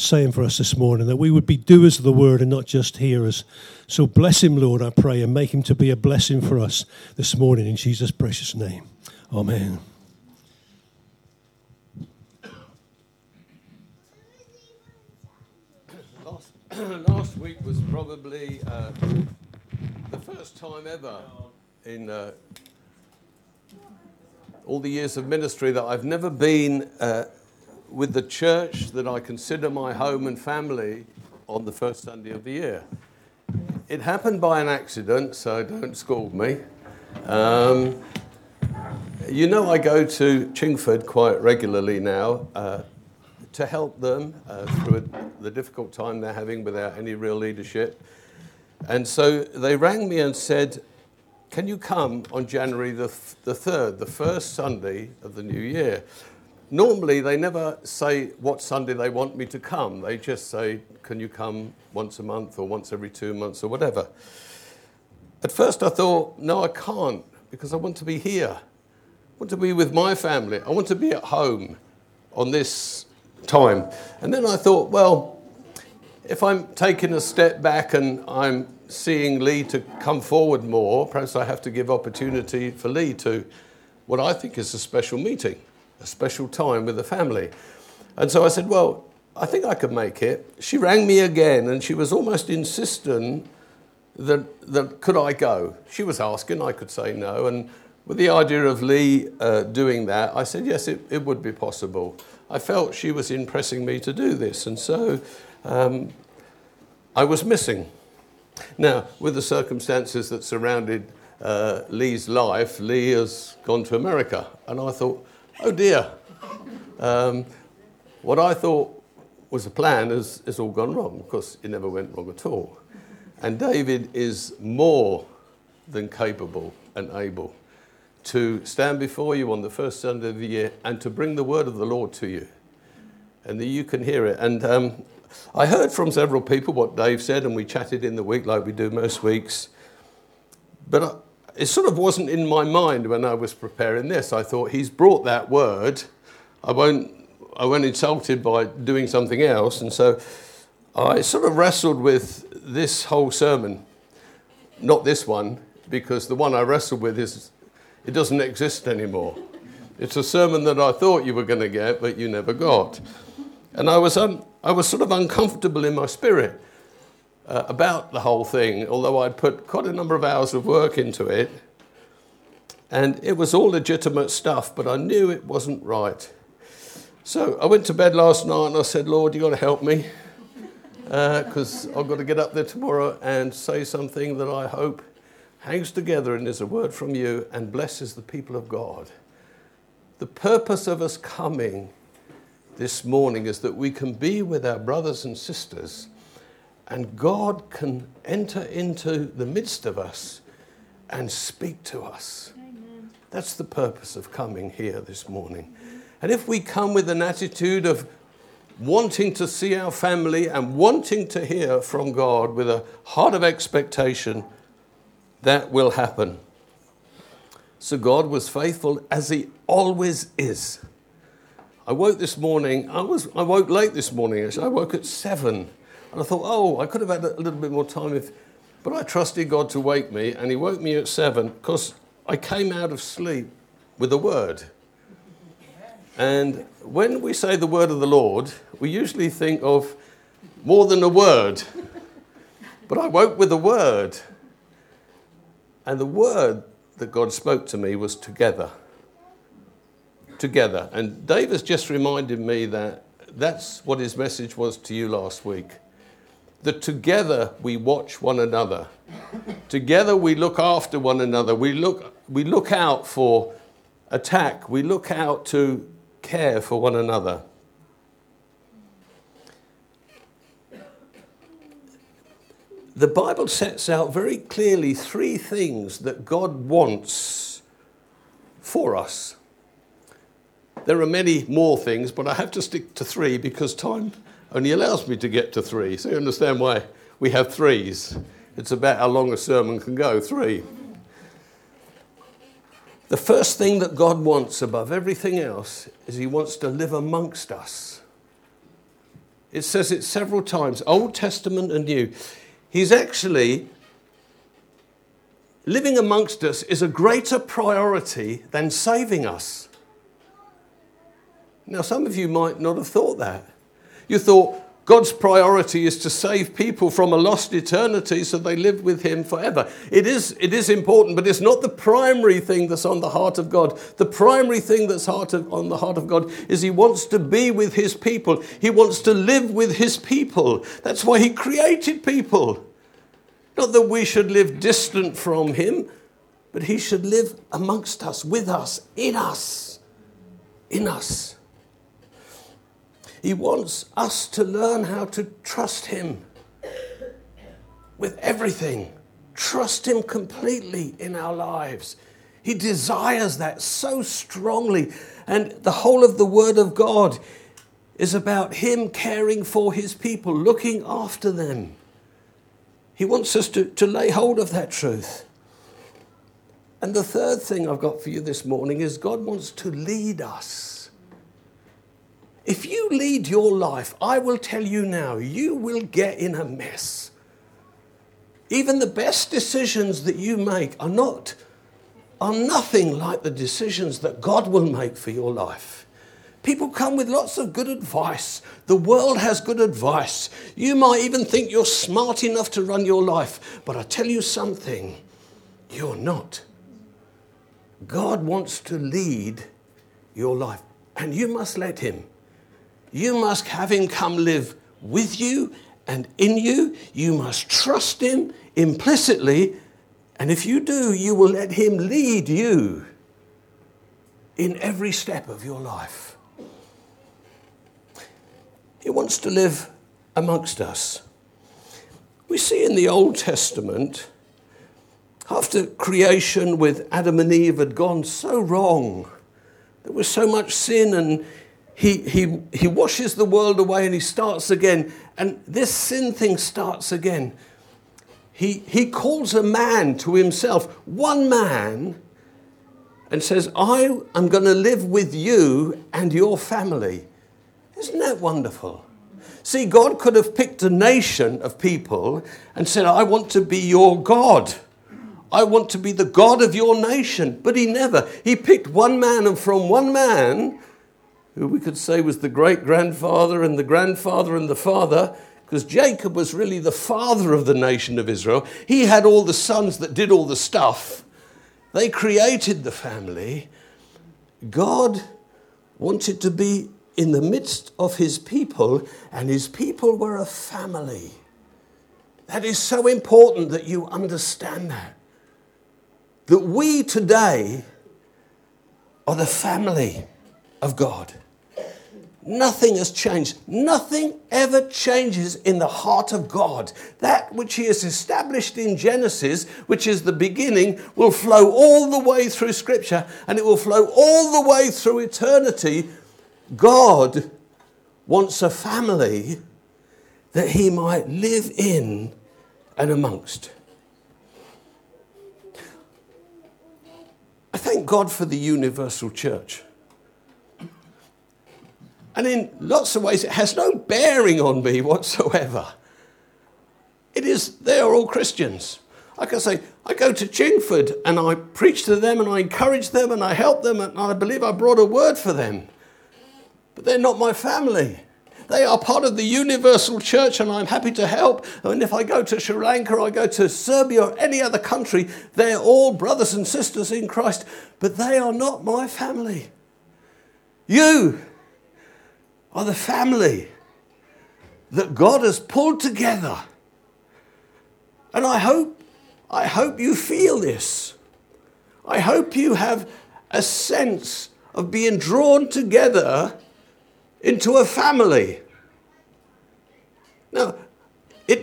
saying for us this morning, that we would be doers of the word and not just hearers. So bless him, Lord, I pray, and make him to be a blessing for us this morning in Jesus' precious name. Amen. Last, last week was probably uh, the first time ever in uh, all the years of ministry that I've never been uh, with the church that I consider my home and family on the first Sunday of the year. It happened by an accident, so don't scold me. Um, you know, I go to Chingford quite regularly now uh, to help them uh, through the difficult time they're having without any real leadership. And so they rang me and said, Can you come on January the, the 3rd, the first Sunday of the new year? Normally, they never say what Sunday they want me to come. They just say, Can you come once a month or once every two months or whatever? At first, I thought, No, I can't because I want to be here. I want to be with my family. I want to be at home on this time. And then I thought, well, if I'm taking a step back and I'm seeing Lee to come forward more, perhaps I have to give opportunity for Lee to what I think is a special meeting, a special time with the family. And so I said, well, I think I could make it. She rang me again and she was almost insistent that, that could I go? She was asking, I could say no. And with the idea of Lee uh, doing that, I said, yes, it, it would be possible. I felt she was impressing me to do this, and so um, I was missing. Now, with the circumstances that surrounded uh, Lee's life, Lee has gone to America, and I thought, oh dear, um, what I thought was a plan has, has all gone wrong. Of course, it never went wrong at all. And David is more than capable and able to stand before you on the first Sunday of the year and to bring the word of the Lord to you. And that you can hear it. And um, I heard from several people what Dave said, and we chatted in the week like we do most weeks. But I, it sort of wasn't in my mind when I was preparing this. I thought, he's brought that word. I won't, I won't insult him by doing something else. And so I sort of wrestled with this whole sermon. Not this one, because the one I wrestled with is it doesn't exist anymore. It's a sermon that I thought you were going to get, but you never got. And I was, un- I was sort of uncomfortable in my spirit uh, about the whole thing, although I'd put quite a number of hours of work into it. And it was all legitimate stuff, but I knew it wasn't right. So I went to bed last night and I said, Lord, you've got to help me because uh, I've got to get up there tomorrow and say something that I hope hangs together and is a word from you and blesses the people of God. The purpose of us coming this morning is that we can be with our brothers and sisters and God can enter into the midst of us and speak to us. Amen. That's the purpose of coming here this morning. And if we come with an attitude of wanting to see our family and wanting to hear from God with a heart of expectation, that will happen. So God was faithful as He always is. I woke this morning, I, was, I woke late this morning actually. I woke at seven. And I thought, oh, I could have had a little bit more time if. But I trusted God to wake me, and He woke me at seven because I came out of sleep with a word. And when we say the word of the Lord, we usually think of more than a word. But I woke with a word. And the word that God spoke to me was together. Together. And Dave has just reminded me that that's what his message was to you last week. That together we watch one another. together we look after one another. We look, we look out for attack. We look out to care for one another. the Bible sets out very clearly three things that God wants for us. There are many more things, but I have to stick to three because time only allows me to get to three. So you understand why we have threes. It's about how long a sermon can go three. The first thing that God wants above everything else is He wants to live amongst us. It says it several times, Old Testament and New. He's actually living amongst us is a greater priority than saving us. Now, some of you might not have thought that. You thought God's priority is to save people from a lost eternity so they live with Him forever. It is, it is important, but it's not the primary thing that's on the heart of God. The primary thing that's heart of, on the heart of God is He wants to be with His people, He wants to live with His people. That's why He created people. Not that we should live distant from Him, but He should live amongst us, with us, in us. In us. He wants us to learn how to trust Him with everything. Trust Him completely in our lives. He desires that so strongly. And the whole of the Word of God is about Him caring for His people, looking after them. He wants us to, to lay hold of that truth. And the third thing I've got for you this morning is God wants to lead us. If you lead your life, I will tell you now, you will get in a mess. Even the best decisions that you make are not are nothing like the decisions that God will make for your life. People come with lots of good advice. The world has good advice. You might even think you're smart enough to run your life, but I tell you something, you're not. God wants to lead your life, and you must let Him. You must have him come live with you and in you. You must trust him implicitly. And if you do, you will let him lead you in every step of your life. He wants to live amongst us. We see in the Old Testament, after creation with Adam and Eve had gone so wrong, there was so much sin and he, he, he washes the world away and he starts again. And this sin thing starts again. He, he calls a man to himself, one man, and says, I am going to live with you and your family. Isn't that wonderful? See, God could have picked a nation of people and said, I want to be your God. I want to be the God of your nation. But he never. He picked one man, and from one man, who we could say was the great grandfather and the grandfather and the father, because Jacob was really the father of the nation of Israel. He had all the sons that did all the stuff, they created the family. God wanted to be in the midst of his people, and his people were a family. That is so important that you understand that. That we today are the family of God. Nothing has changed. Nothing ever changes in the heart of God. That which He has established in Genesis, which is the beginning, will flow all the way through Scripture and it will flow all the way through eternity. God wants a family that He might live in and amongst. I thank God for the universal church. And in lots of ways, it has no bearing on me whatsoever. It is, they are all Christians. I say, I go to Chingford and I preach to them and I encourage them and I help them and I believe I brought a word for them. But they're not my family. They are part of the universal church and I'm happy to help. And if I go to Sri Lanka or I go to Serbia or any other country, they're all brothers and sisters in Christ. But they are not my family. You are the family that God has pulled together. And I hope, I hope you feel this. I hope you have a sense of being drawn together into a family. Now,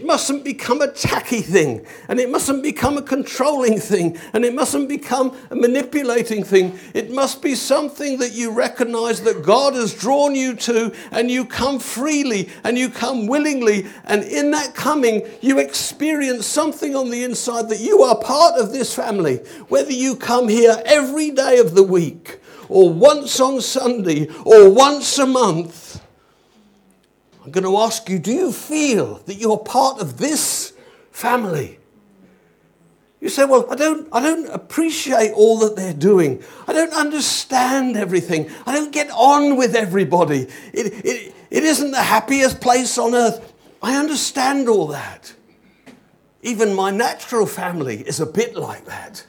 mustn't become a tacky thing, and it mustn't become a controlling thing, and it mustn't become a manipulating thing. It must be something that you recognize that God has drawn you to, and you come freely and you come willingly. And in that coming, you experience something on the inside that you are part of this family. Whether you come here every day of the week, or once on Sunday, or once a month, I'm going to ask you do you feel that you're part of this family? You say, well, I don't, I don't appreciate all that they're doing. I don't understand everything. I don't get on with everybody. It, it, it isn't the happiest place on earth. I understand all that. Even my natural family is a bit like that.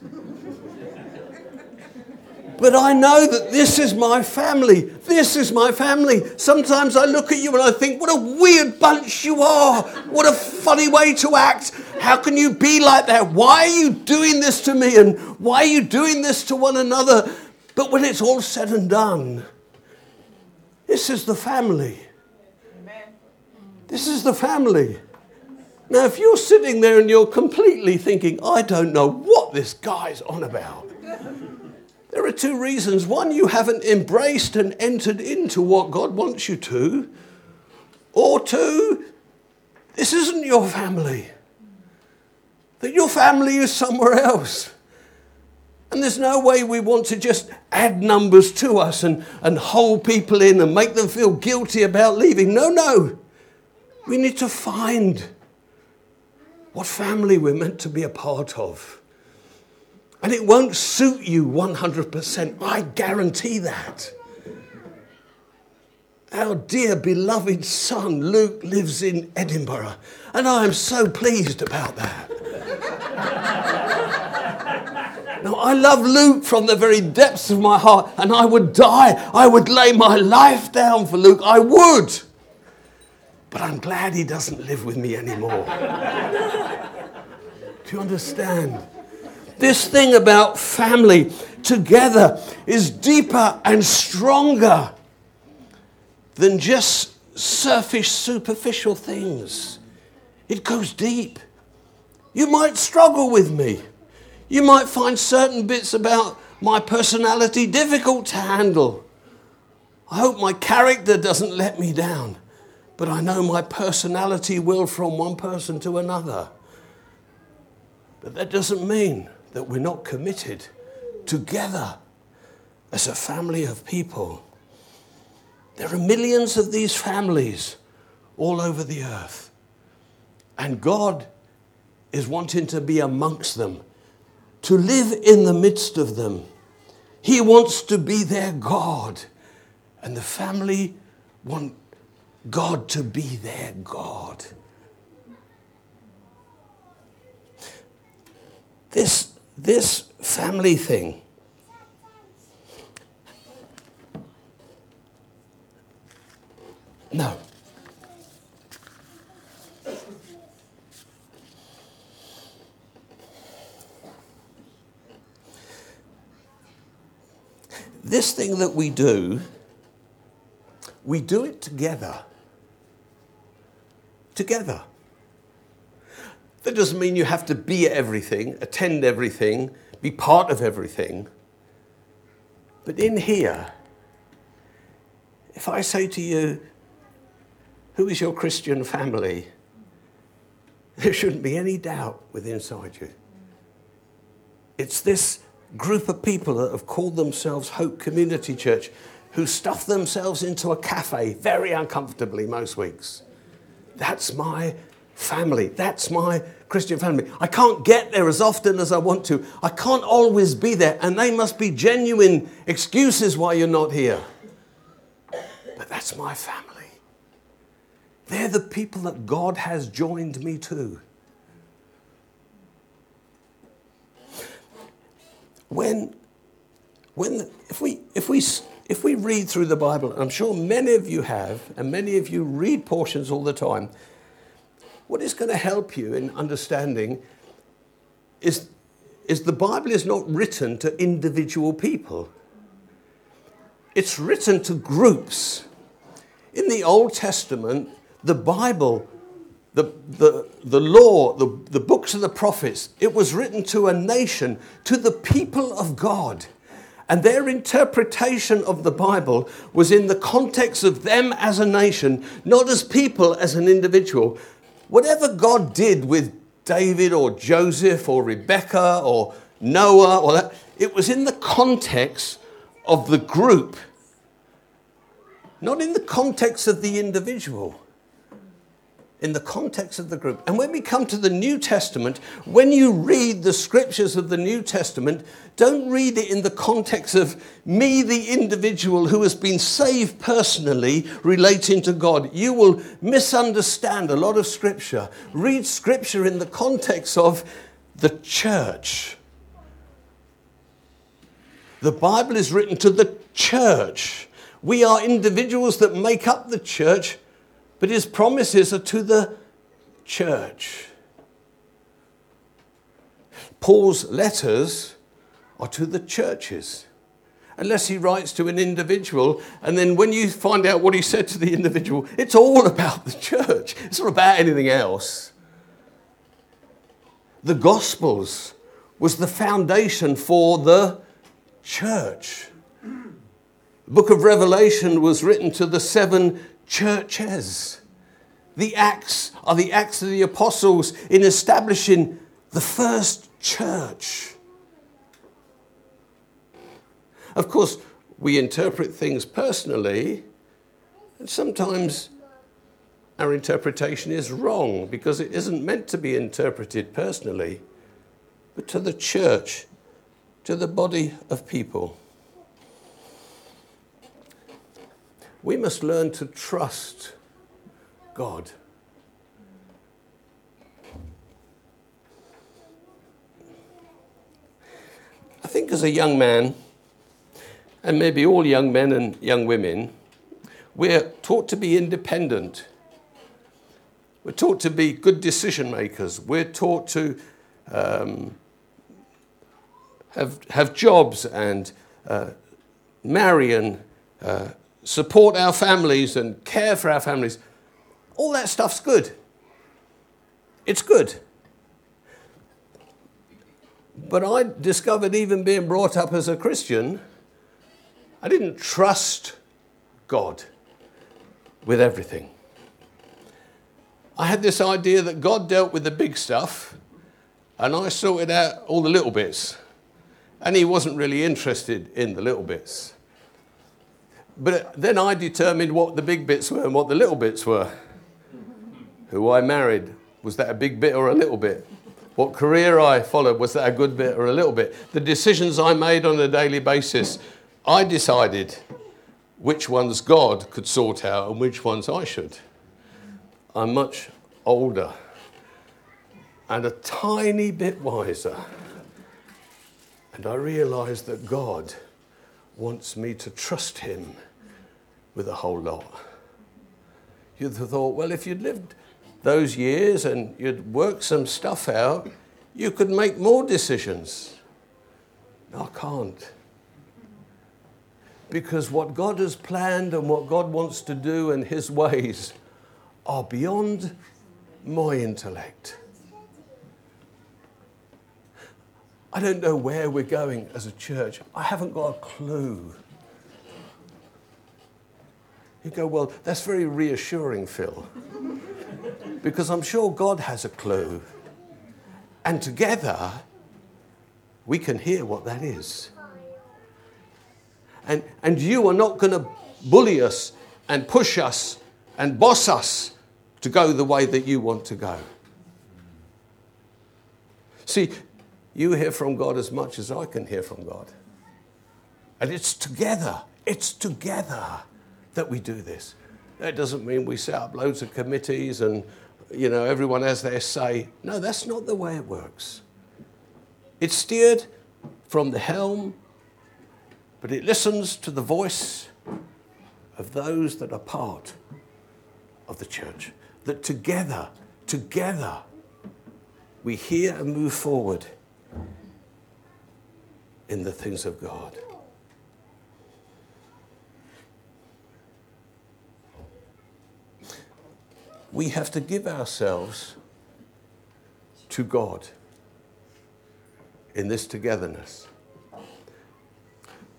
But I know that this is my family. This is my family. Sometimes I look at you and I think, what a weird bunch you are. What a funny way to act. How can you be like that? Why are you doing this to me? And why are you doing this to one another? But when it's all said and done, this is the family. This is the family. Now, if you're sitting there and you're completely thinking, I don't know what this guy's on about. There are two reasons. One, you haven't embraced and entered into what God wants you to. Or two, this isn't your family. That your family is somewhere else. And there's no way we want to just add numbers to us and, and hold people in and make them feel guilty about leaving. No, no. We need to find what family we're meant to be a part of. And it won't suit you 100%. I guarantee that. Our dear beloved son Luke lives in Edinburgh, and I am so pleased about that. now, I love Luke from the very depths of my heart, and I would die. I would lay my life down for Luke. I would. But I'm glad he doesn't live with me anymore. Do you understand? This thing about family together is deeper and stronger than just surface, superficial things. It goes deep. You might struggle with me. You might find certain bits about my personality difficult to handle. I hope my character doesn't let me down, but I know my personality will from one person to another. But that doesn't mean that we're not committed together as a family of people. There are millions of these families all over the earth. And God is wanting to be amongst them, to live in the midst of them. He wants to be their God. And the family want God to be their God. This this family thing. No. This thing that we do, we do it together. Together. That doesn't mean you have to be at everything, attend everything, be part of everything. But in here, if I say to you, Who is your Christian family? There shouldn't be any doubt within inside you. It's this group of people that have called themselves Hope Community Church who stuff themselves into a cafe very uncomfortably most weeks. That's my family. That's my Christian family. I can't get there as often as I want to. I can't always be there, and they must be genuine excuses why you're not here. But that's my family. They're the people that God has joined me to. When, when if, we, if, we, if we read through the Bible, I'm sure many of you have, and many of you read portions all the time, what is going to help you in understanding is, is the Bible is not written to individual people. It's written to groups. In the Old Testament, the Bible, the, the, the law, the, the books of the prophets, it was written to a nation, to the people of God. And their interpretation of the Bible was in the context of them as a nation, not as people, as an individual. Whatever God did with David or Joseph or Rebecca or Noah or that, it was in the context of the group, not in the context of the individual. In the context of the group. And when we come to the New Testament, when you read the scriptures of the New Testament, don't read it in the context of me, the individual who has been saved personally, relating to God. You will misunderstand a lot of scripture. Read scripture in the context of the church. The Bible is written to the church. We are individuals that make up the church but his promises are to the church. Paul's letters are to the churches. Unless he writes to an individual, and then when you find out what he said to the individual, it's all about the church. It's not about anything else. The Gospels was the foundation for the church. The book of Revelation was written to the seven churches. The Acts are the Acts of the Apostles in establishing the first church. Of course, we interpret things personally, and sometimes our interpretation is wrong because it isn't meant to be interpreted personally, but to the church, to the body of people. We must learn to trust God. I think as a young man, and maybe all young men and young women, we're taught to be independent. We're taught to be good decision makers. We're taught to um, have, have jobs and uh, marry and uh, support our families and care for our families, all that stuff's good. It's good. But I discovered, even being brought up as a Christian, I didn't trust God with everything. I had this idea that God dealt with the big stuff and I sorted out all the little bits. And He wasn't really interested in the little bits. But then I determined what the big bits were and what the little bits were. Who I married, was that a big bit or a little bit? What career I followed, was that a good bit or a little bit? The decisions I made on a daily basis, I decided which ones God could sort out and which ones I should. I'm much older and a tiny bit wiser. And I realized that God wants me to trust Him with a whole lot. You'd have thought, well, if you'd lived those years and you'd worked some stuff out, you could make more decisions. No, I can't. Because what God has planned and what God wants to do and His ways are beyond my intellect. I don't know where we're going as a church. I haven't got a clue. You go, well, that's very reassuring, Phil, because I'm sure God has a clue. And together, we can hear what that is. And, and you are not going to bully us and push us and boss us to go the way that you want to go. See, you hear from God as much as I can hear from God. And it's together, it's together that we do this. That doesn't mean we set up loads of committees and you know everyone has their say. No, that's not the way it works. It's steered from the helm, but it listens to the voice of those that are part of the church. That together, together, we hear and move forward in the things of God. We have to give ourselves to God in this togetherness.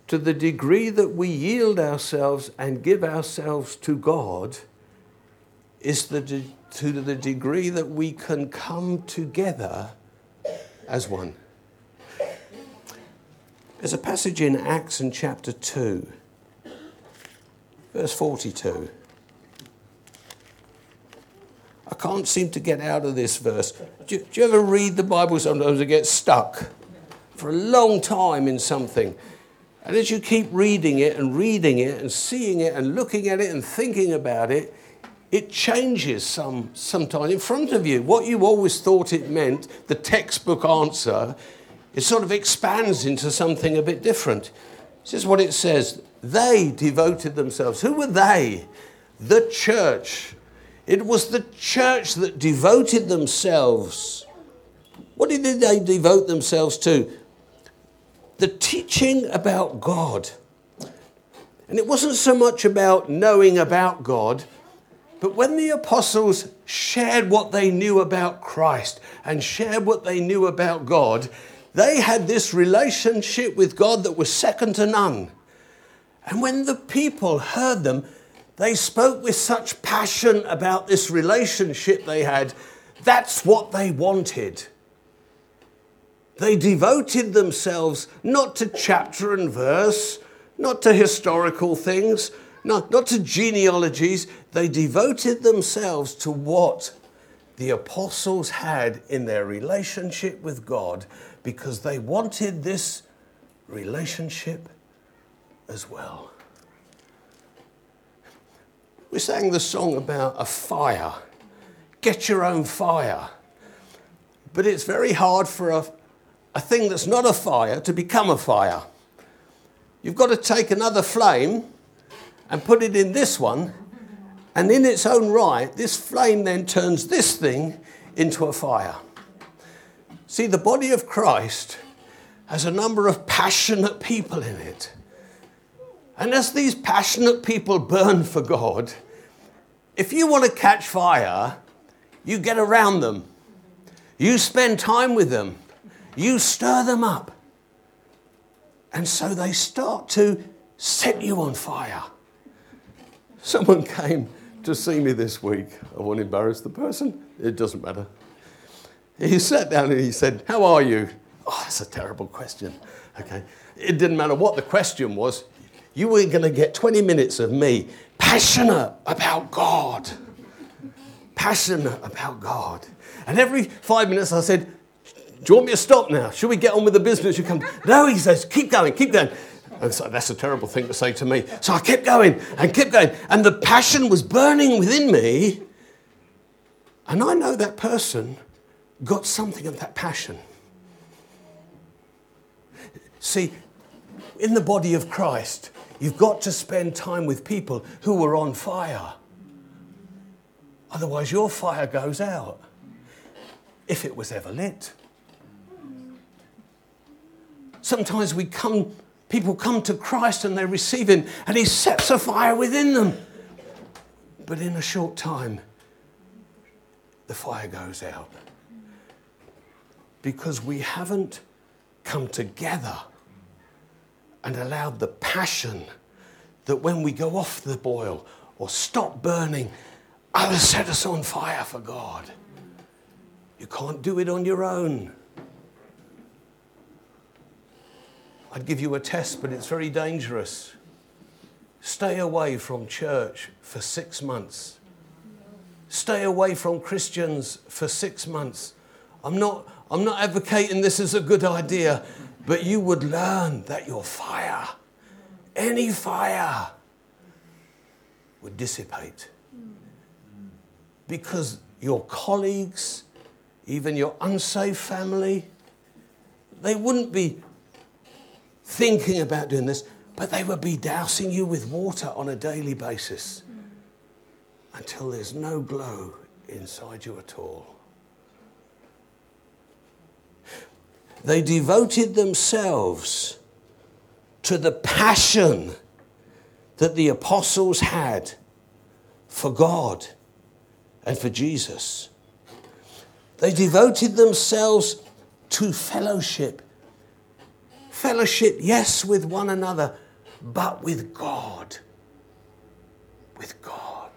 To the degree that we yield ourselves and give ourselves to God, is the de- to the degree that we can come together as one. There's a passage in Acts in chapter 2, verse 42. I can't seem to get out of this verse. Do you, do you ever read the Bible sometimes and get stuck for a long time in something? And as you keep reading it and reading it and seeing it and looking at it and thinking about it, it changes some sometimes in front of you. What you always thought it meant, the textbook answer, it sort of expands into something a bit different. This is what it says. They devoted themselves. Who were they? The church. It was the church that devoted themselves. What did they devote themselves to? The teaching about God. And it wasn't so much about knowing about God, but when the apostles shared what they knew about Christ and shared what they knew about God, they had this relationship with God that was second to none. And when the people heard them, they spoke with such passion about this relationship they had. That's what they wanted. They devoted themselves not to chapter and verse, not to historical things, not, not to genealogies. They devoted themselves to what the apostles had in their relationship with God because they wanted this relationship as well. We sang the song about a fire. Get your own fire. But it's very hard for a, a thing that's not a fire to become a fire. You've got to take another flame and put it in this one, and in its own right, this flame then turns this thing into a fire. See, the body of Christ has a number of passionate people in it. And as these passionate people burn for God, if you want to catch fire, you get around them. You spend time with them. You stir them up. And so they start to set you on fire. Someone came to see me this week. I won't embarrass the person, it doesn't matter. He sat down and he said, How are you? Oh, that's a terrible question. Okay. It didn't matter what the question was, you were going to get 20 minutes of me passionate about God. Passionate about God. And every five minutes I said, Do you want me to stop now? Should we get on with the business? You come, No, he says, Keep going, keep going. And so that's a terrible thing to say to me. So I kept going and kept going. And the passion was burning within me. And I know that person got something of that passion. See, in the body of Christ, you've got to spend time with people who are on fire. Otherwise, your fire goes out if it was ever lit. Sometimes we come People come to Christ and they receive Him, and He sets a fire within them. But in a short time, the fire goes out. Because we haven't come together and allowed the passion that when we go off the boil or stop burning, others set us on fire for God. You can't do it on your own. I'd give you a test, but it's very dangerous. Stay away from church for six months. Stay away from Christians for six months. I'm not, I'm not advocating this is a good idea, but you would learn that your fire, any fire, would dissipate. Because your colleagues, even your unsafe family, they wouldn't be thinking about doing this, but they would be dousing you with water on a daily basis until there's no glow inside you at all. They devoted themselves to the passion that the apostles had for God and for Jesus. They devoted themselves to fellowship Fellowship, yes, with one another, but with God. With God.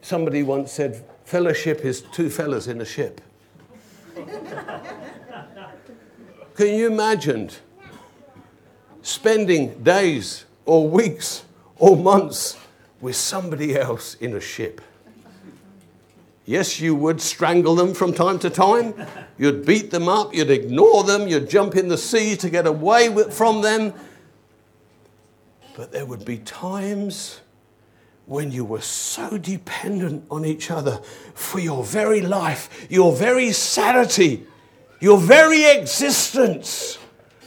Somebody once said, fellowship is two fellas in a ship. Can you imagine spending days or weeks or months with somebody else in a ship? Yes, you would strangle them from time to time. You'd beat them up. You'd ignore them. You'd jump in the sea to get away from them. But there would be times when you were so dependent on each other for your very life, your very sanity, your very existence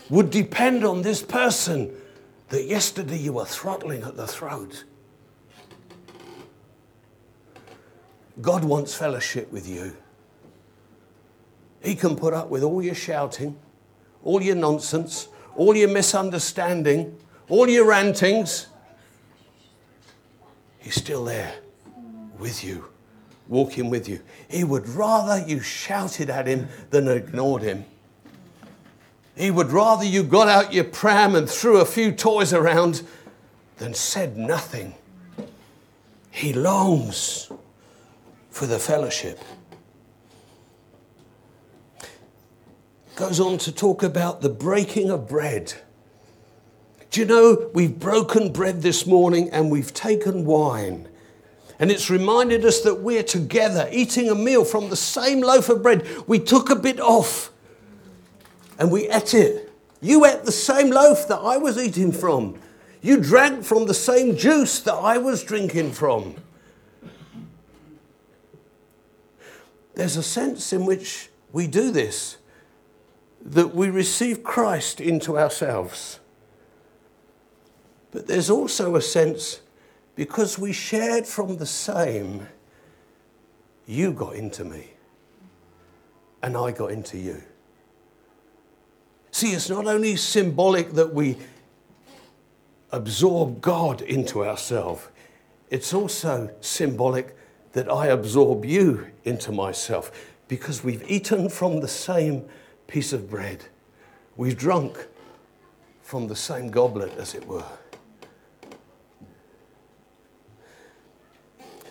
would depend on this person that yesterday you were throttling at the throat. God wants fellowship with you. He can put up with all your shouting, all your nonsense, all your misunderstanding, all your rantings. He's still there with you, walking with you. He would rather you shouted at him than ignored him. He would rather you got out your pram and threw a few toys around than said nothing. He longs for the fellowship. Goes on to talk about the breaking of bread. Do you know, we've broken bread this morning and we've taken wine. And it's reminded us that we're together eating a meal from the same loaf of bread. We took a bit off and we ate it. You ate the same loaf that I was eating from. You drank from the same juice that I was drinking from. There's a sense in which we do this, that we receive Christ into ourselves. But there's also a sense, because we shared from the same, you got into me, and I got into you. See, it's not only symbolic that we absorb God into ourselves, it's also symbolic that I absorb you into myself because we've eaten from the same piece of bread. We've drunk from the same goblet, as it were.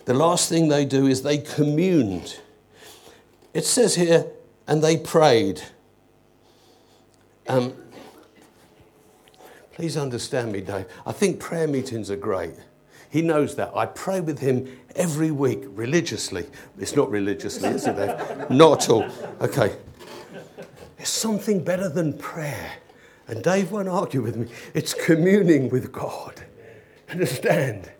The last thing they do is they communed. It says here, and they prayed. Um, please understand me, Dave. I think prayer meetings are great. He knows that. I pray with him every week religiously. It's not religiously, is it, Dave? Not at all. Okay. There's something better than prayer. And Dave won't argue with me. It's communing with God. Understand?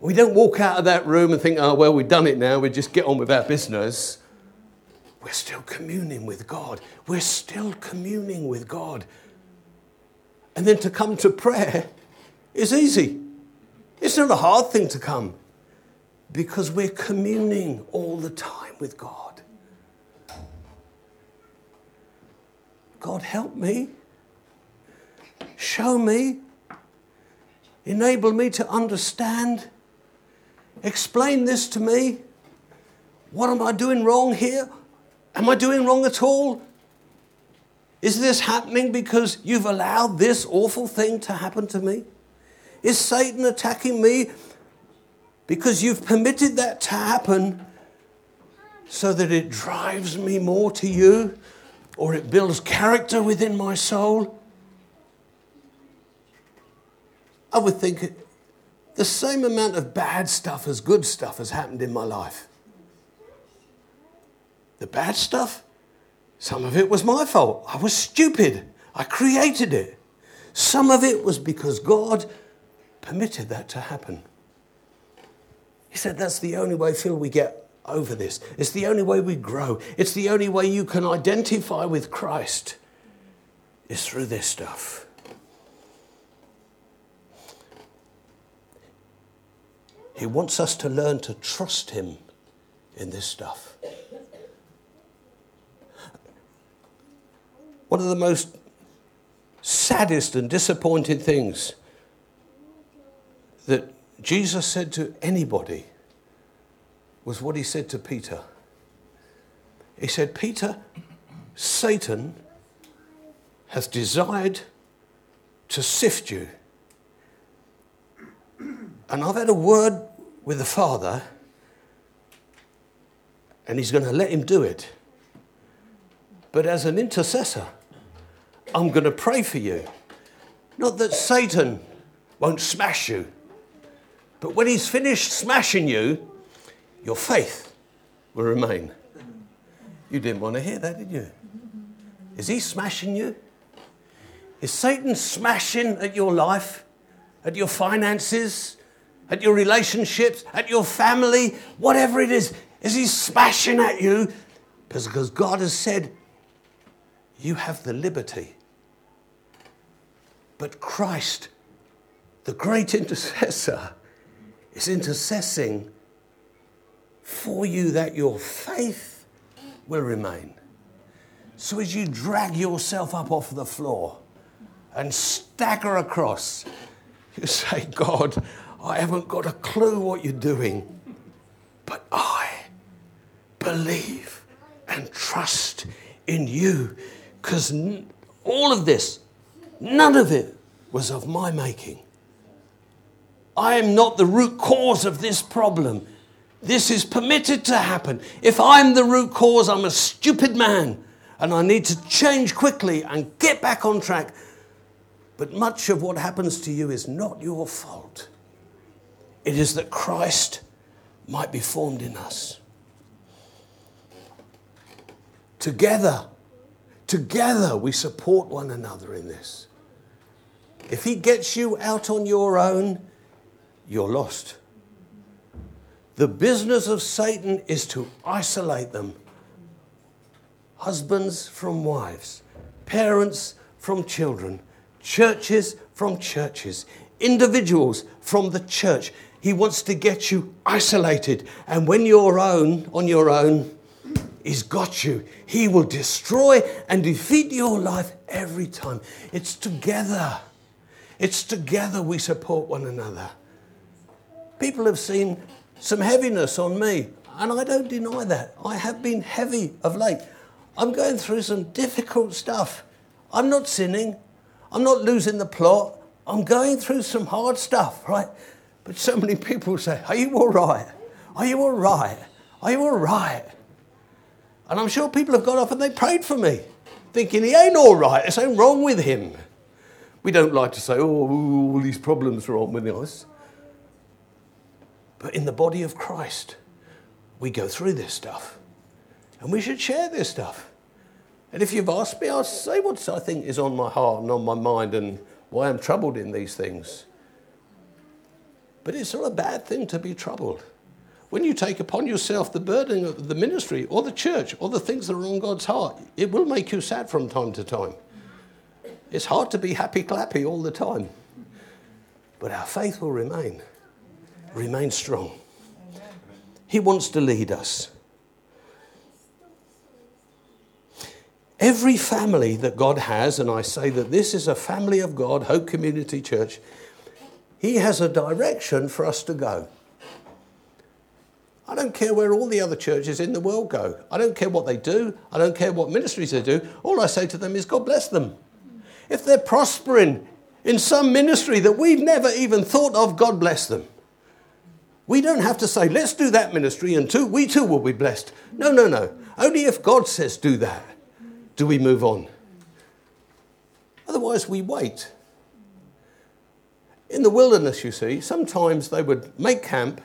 We don't walk out of that room and think, oh, well, we've done it now, we just get on with our business. We're still communing with God. We're still communing with God. And then to come to prayer is easy. It's not a hard thing to come because we're communing all the time with God. God, help me. Show me. Enable me to understand. Explain this to me. What am I doing wrong here? Am I doing wrong at all? Is this happening because you've allowed this awful thing to happen to me? Is Satan attacking me because you've permitted that to happen so that it drives me more to you or it builds character within my soul? I would think the same amount of bad stuff as good stuff has happened in my life. The bad stuff, some of it was my fault. I was stupid. I created it. Some of it was because God permitted that to happen. He said that's the only way, Phil, we get over this. It's the only way we grow. It's the only way you can identify with Christ is through this stuff. He wants us to learn to trust Him in this stuff. One of the most saddest and disappointing things that Jesus said to anybody was what he said to Peter. He said, Peter, Satan has desired to sift you. And I've had a word with the Father, and he's going to let him do it. But as an intercessor, I'm going to pray for you. Not that Satan won't smash you, but when he's finished smashing you, your faith will remain. You didn't want to hear that, did you? Is he smashing you? Is Satan smashing at your life, at your finances, at your relationships, at your family, whatever it is? Is he smashing at you? Because God has said, you have the liberty. But Christ, the great intercessor, is intercessing for you that your faith will remain. So as you drag yourself up off the floor and stagger across, you say, God, I haven't got a clue what you're doing, but I believe and trust in you because all of this, none of it was of my making. I am not the root cause of this problem. This is permitted to happen. If I'm the root cause, I'm a stupid man and I need to change quickly and get back on track. But much of what happens to you is not your fault. It is that Christ might be formed in us. Together, together we support one another in this. If he gets you out on your own, you're lost. The business of Satan is to isolate them husbands from wives, parents from children, churches from churches, individuals from the church. He wants to get you isolated. And when you're own, on your own, He's got you. He will destroy and defeat your life every time. It's together. It's together we support one another. People have seen some heaviness on me, and I don't deny that. I have been heavy of late. I'm going through some difficult stuff. I'm not sinning, I'm not losing the plot. I'm going through some hard stuff, right? But so many people say, Are you all right? Are you all right? Are you all right? And I'm sure people have got off and they prayed for me, thinking he ain't all right, there's something wrong with him. We don't like to say, oh, all these problems are on with us. But in the body of Christ, we go through this stuff. And we should share this stuff. And if you've asked me, I'll say what I think is on my heart and on my mind and why I'm troubled in these things. But it's not a bad thing to be troubled. When you take upon yourself the burden of the ministry or the church or the things that are on God's heart, it will make you sad from time to time. It's hard to be happy clappy all the time. But our faith will remain remain strong. He wants to lead us. Every family that God has, and I say that this is a family of God, Hope Community Church, He has a direction for us to go. I don't care where all the other churches in the world go. I don't care what they do. I don't care what ministries they do. All I say to them is, God bless them. If they're prospering in some ministry that we've never even thought of, God bless them. We don't have to say, let's do that ministry and two, we too will be blessed. No, no, no. Only if God says do that do we move on. Otherwise, we wait. In the wilderness, you see, sometimes they would make camp,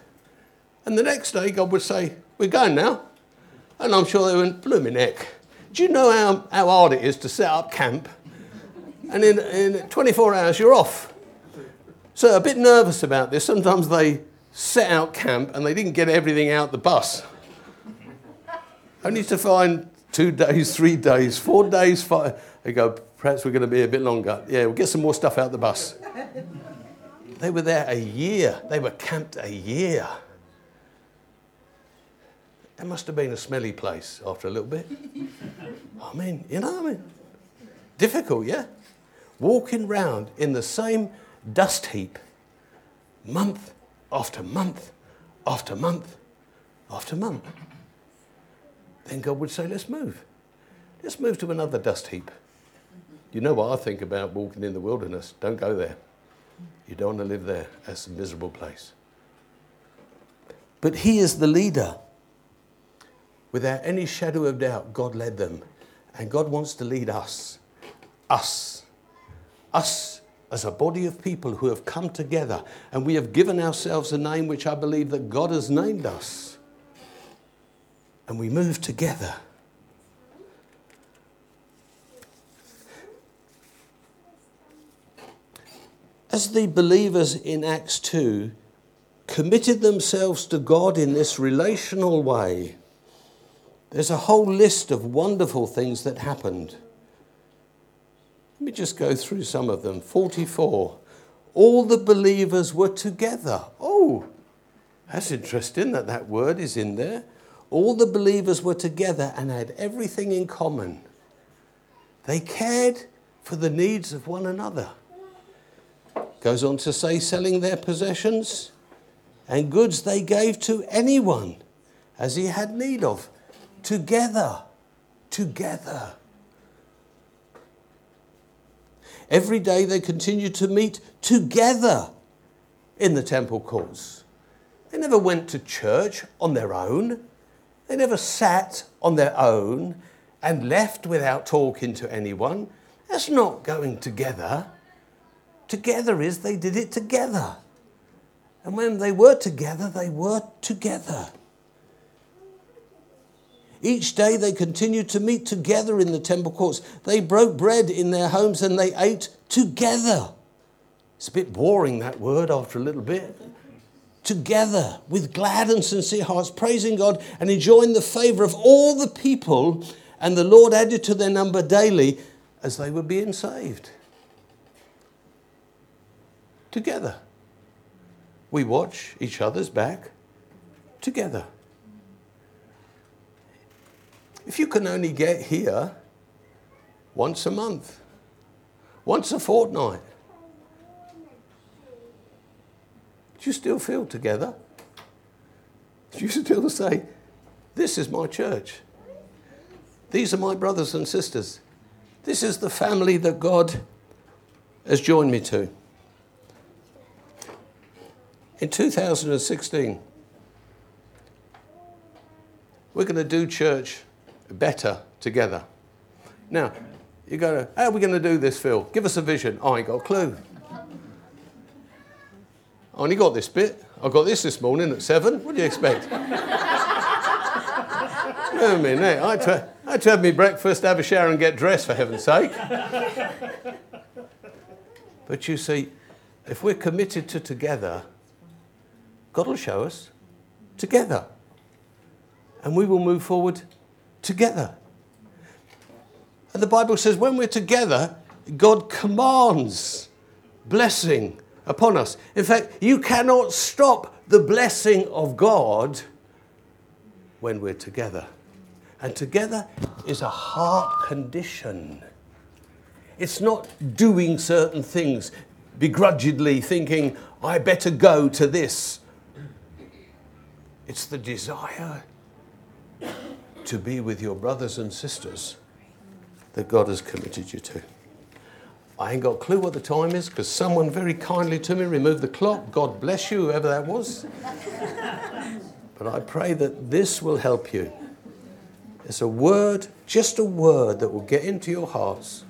and the next day God would say, We're going now. And I'm sure they went, blooming heck. Do you know how, how hard it is to set up camp? And in, in 24 hours, you're off. So, a bit nervous about this. Sometimes they set out camp and they didn't get everything out the bus. Only to find two days, three days, four days, five. They go, perhaps we're going to be a bit longer. Yeah, we'll get some more stuff out the bus. They were there a year. They were camped a year. It must have been a smelly place after a little bit. I mean, you know, I mean, difficult, yeah? Walking round in the same dust heap month after month after month after month. Then God would say, Let's move. Let's move to another dust heap. You know what I think about walking in the wilderness? Don't go there. You don't want to live there. That's a miserable place. But He is the leader. Without any shadow of doubt, God led them. And God wants to lead us. Us. Us as a body of people who have come together and we have given ourselves a name which I believe that God has named us. and we move together. As the believers in Acts 2 committed themselves to God in this relational way, there's a whole list of wonderful things that happened. Let me just go through some of them. 44. All the believers were together. Oh, that's interesting that that word is in there. All the believers were together and had everything in common. They cared for the needs of one another. Goes on to say, selling their possessions and goods they gave to anyone as he had need of. Together, together. Every day they continued to meet together in the temple courts. They never went to church on their own. They never sat on their own and left without talking to anyone. That's not going together. Together is they did it together. And when they were together, they were together. Each day they continued to meet together in the temple courts. They broke bread in their homes and they ate together. It's a bit boring, that word, after a little bit. Together with glad and sincere hearts, praising God and enjoying the favor of all the people. And the Lord added to their number daily as they were being saved together. We watch each other's back together. If you can only get here once a month, once a fortnight, do you still feel together? Do you still say, This is my church? These are my brothers and sisters. This is the family that God has joined me to. In 2016, we're going to do church better together. Now, you go, how are we going to do this, Phil? Give us a vision. I ain't got a clue. I only got this bit. I got this this morning at seven. What do you expect? I mean, I had, to, I had to have my breakfast, have a shower, and get dressed, for heaven's sake. But you see, if we're committed to together, God will show us together. And we will move forward together. And the Bible says when we're together, God commands blessing upon us. In fact, you cannot stop the blessing of God when we're together. And together is a heart condition. It's not doing certain things begrudgingly, thinking, I better go to this it's the desire to be with your brothers and sisters that God has committed you to. I ain't got a clue what the time is because someone very kindly to me removed the clock. God bless you, whoever that was. but I pray that this will help you. It's a word, just a word that will get into your hearts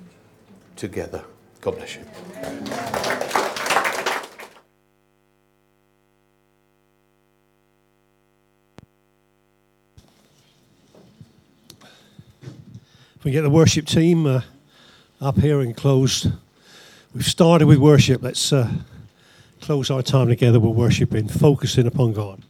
together. God bless you. We get the worship team uh, up here and closed. We've started with worship. Let's uh, close our time together with worshiping, focusing upon God.